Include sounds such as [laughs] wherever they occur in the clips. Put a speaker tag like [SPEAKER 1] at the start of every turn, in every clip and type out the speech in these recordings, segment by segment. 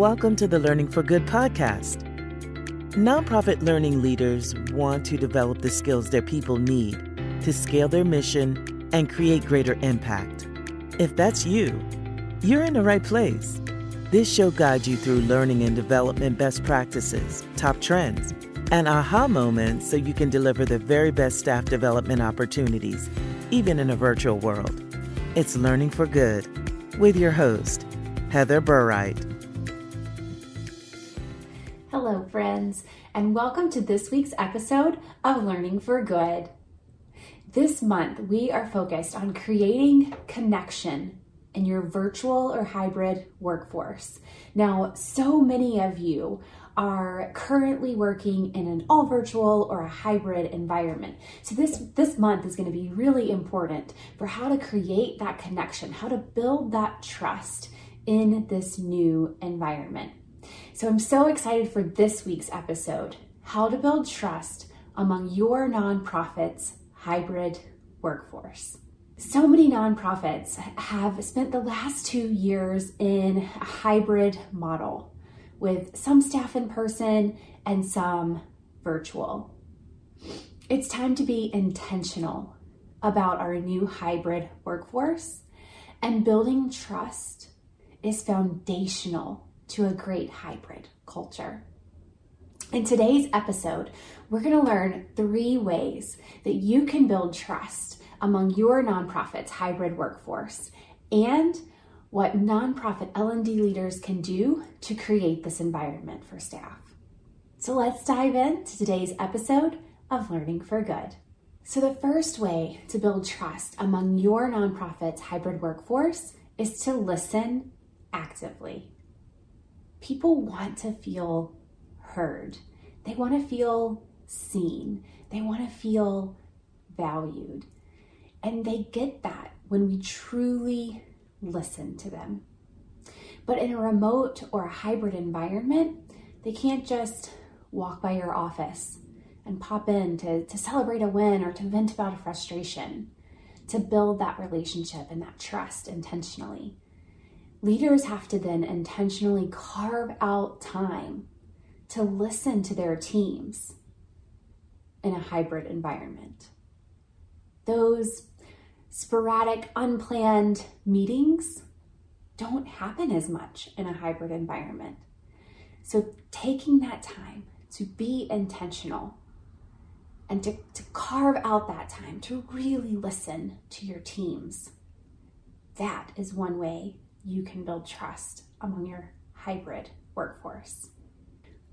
[SPEAKER 1] welcome to the Learning for Good podcast. Nonprofit learning leaders want to develop the skills their people need to scale their mission and create greater impact. If that's you, you're in the right place. This show guides you through learning and development best practices, top trends, and aha moments so you can deliver the very best staff development opportunities, even in a virtual world. It's Learning for Good with your host, Heather Burright.
[SPEAKER 2] Hello, friends, and welcome to this week's episode of Learning for Good. This month, we are focused on creating connection in your virtual or hybrid workforce. Now, so many of you are currently working in an all virtual or a hybrid environment. So this this month is going to be really important for how to create that connection, how to build that trust in this new environment. So I'm so excited for this week's episode how to build trust among your nonprofit's hybrid workforce. So many nonprofits have spent the last two years in a hybrid model with some staff in person and some virtual. It's time to be intentional about our new hybrid workforce, and building trust is foundational to a great hybrid culture. In today's episode, we're going to learn three ways that you can build trust among your nonprofit's hybrid workforce and what nonprofit L&D leaders can do to create this environment for staff. So let's dive into today's episode of Learning for Good. So the first way to build trust among your nonprofit's hybrid workforce is to listen actively. People want to feel heard. They want to feel seen. They want to feel valued. And they get that when we truly listen to them. But in a remote or a hybrid environment, they can't just walk by your office and pop in to, to celebrate a win or to vent about a frustration, to build that relationship and that trust intentionally. Leaders have to then intentionally carve out time to listen to their teams in a hybrid environment. Those sporadic, unplanned meetings don't happen as much in a hybrid environment. So, taking that time to be intentional and to, to carve out that time to really listen to your teams, that is one way you can build trust among your hybrid workforce.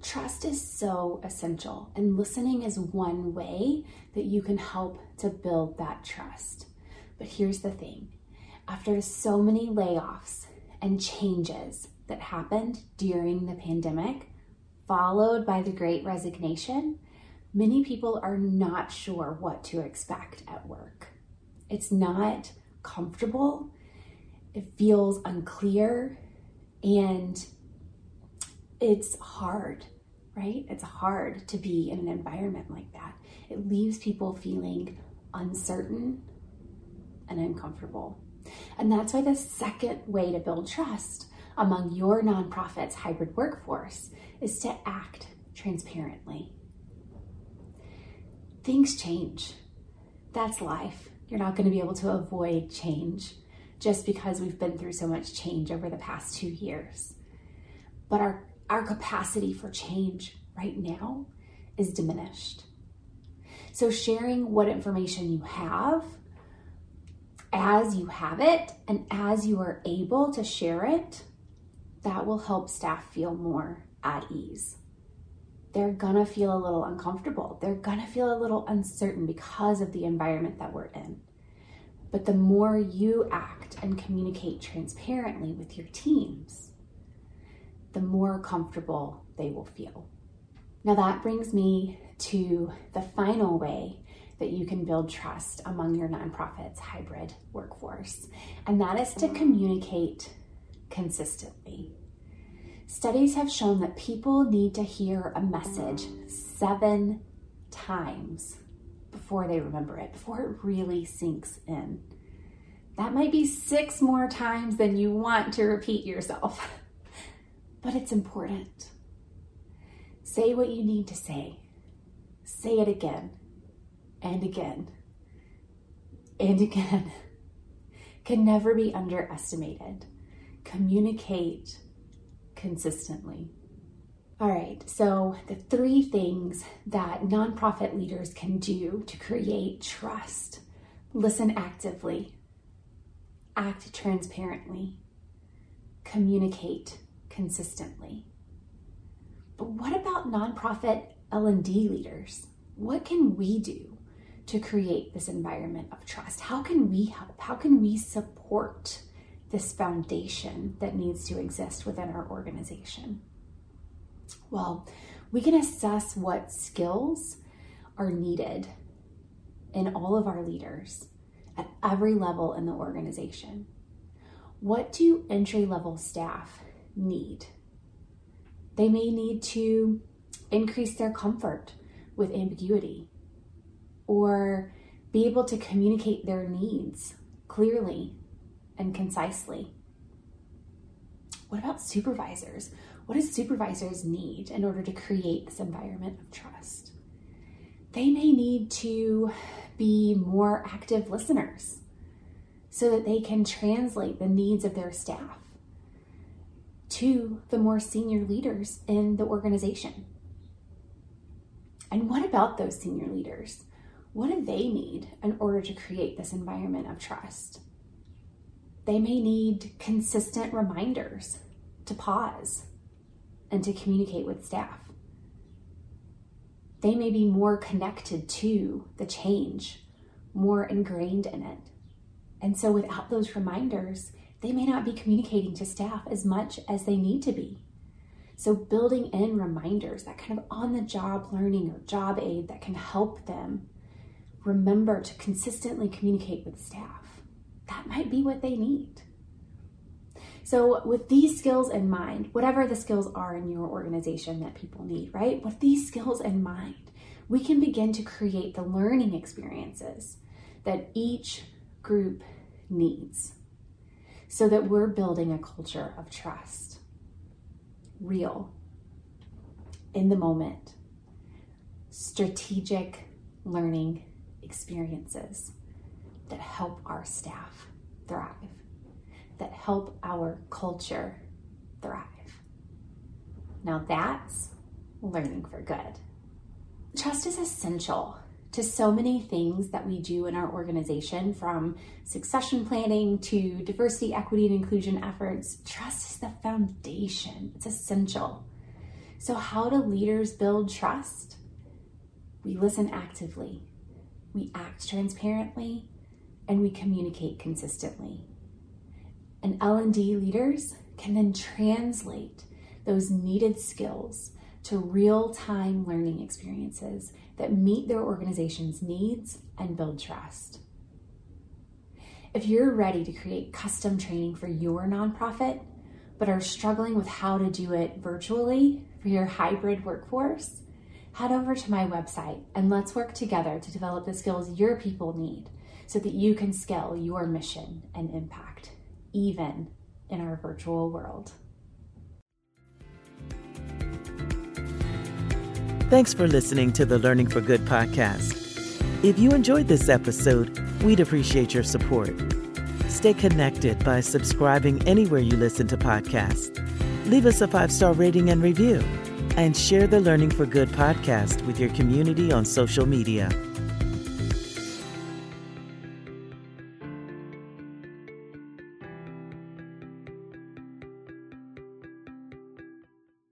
[SPEAKER 2] Trust is so essential, and listening is one way that you can help to build that trust. But here's the thing after so many layoffs and changes that happened during the pandemic, followed by the great resignation, many people are not sure what to expect at work. It's not comfortable, it feels unclear, and it's hard, right? It's hard to be in an environment like that. It leaves people feeling uncertain and uncomfortable. And that's why the second way to build trust among your nonprofit's hybrid workforce is to act transparently. Things change. That's life. You're not going to be able to avoid change just because we've been through so much change over the past two years. But our, our capacity for change right now is diminished. So, sharing what information you have as you have it and as you are able to share it, that will help staff feel more at ease. They're gonna feel a little uncomfortable. They're gonna feel a little uncertain because of the environment that we're in. But the more you act and communicate transparently with your teams, the more comfortable they will feel. Now, that brings me to the final way that you can build trust among your nonprofit's hybrid workforce, and that is to mm-hmm. communicate consistently. Studies have shown that people need to hear a message seven times before they remember it, before it really sinks in. That might be six more times than you want to repeat yourself. [laughs] but it's important. Say what you need to say. Say it again and again and again. [laughs] Can never be underestimated. Communicate consistently. All right, so the three things that nonprofit leaders can do to create trust listen actively, act transparently, communicate consistently. But what about nonprofit L&D leaders? What can we do to create this environment of trust? How can we help? How can we support this foundation that needs to exist within our organization? Well, we can assess what skills are needed in all of our leaders at every level in the organization. What do entry level staff need? They may need to increase their comfort with ambiguity or be able to communicate their needs clearly and concisely. What about supervisors? What do supervisors need in order to create this environment of trust? They may need to be more active listeners so that they can translate the needs of their staff to the more senior leaders in the organization. And what about those senior leaders? What do they need in order to create this environment of trust? They may need consistent reminders to pause and to communicate with staff. They may be more connected to the change, more ingrained in it. And so, without those reminders, they may not be communicating to staff as much as they need to be. So, building in reminders, that kind of on the job learning or job aid that can help them remember to consistently communicate with staff, that might be what they need. So, with these skills in mind, whatever the skills are in your organization that people need, right? With these skills in mind, we can begin to create the learning experiences that each group needs so that we're building a culture of trust. Real, in the moment, strategic learning experiences that help our staff thrive that help our culture thrive. Now that's learning for good. Trust is essential to so many things that we do in our organization from succession planning to diversity, equity, and inclusion efforts. Trust is the foundation, it's essential. So, how do leaders build trust? We listen actively, we act transparently, and we communicate consistently and L&D leaders can then translate those needed skills to real-time learning experiences that meet their organization's needs and build trust. If you're ready to create custom training for your nonprofit, but are struggling with how to do it virtually for your hybrid workforce, head over to my website and let's work together to develop the skills your people need so that you can scale your mission and impact even in our virtual world.
[SPEAKER 1] Thanks for listening to the Learning for Good podcast. If you enjoyed this episode, we'd appreciate your support. Stay connected by subscribing anywhere you listen to podcasts. Leave us a five star rating and review, and share the Learning for Good podcast with your community on social media.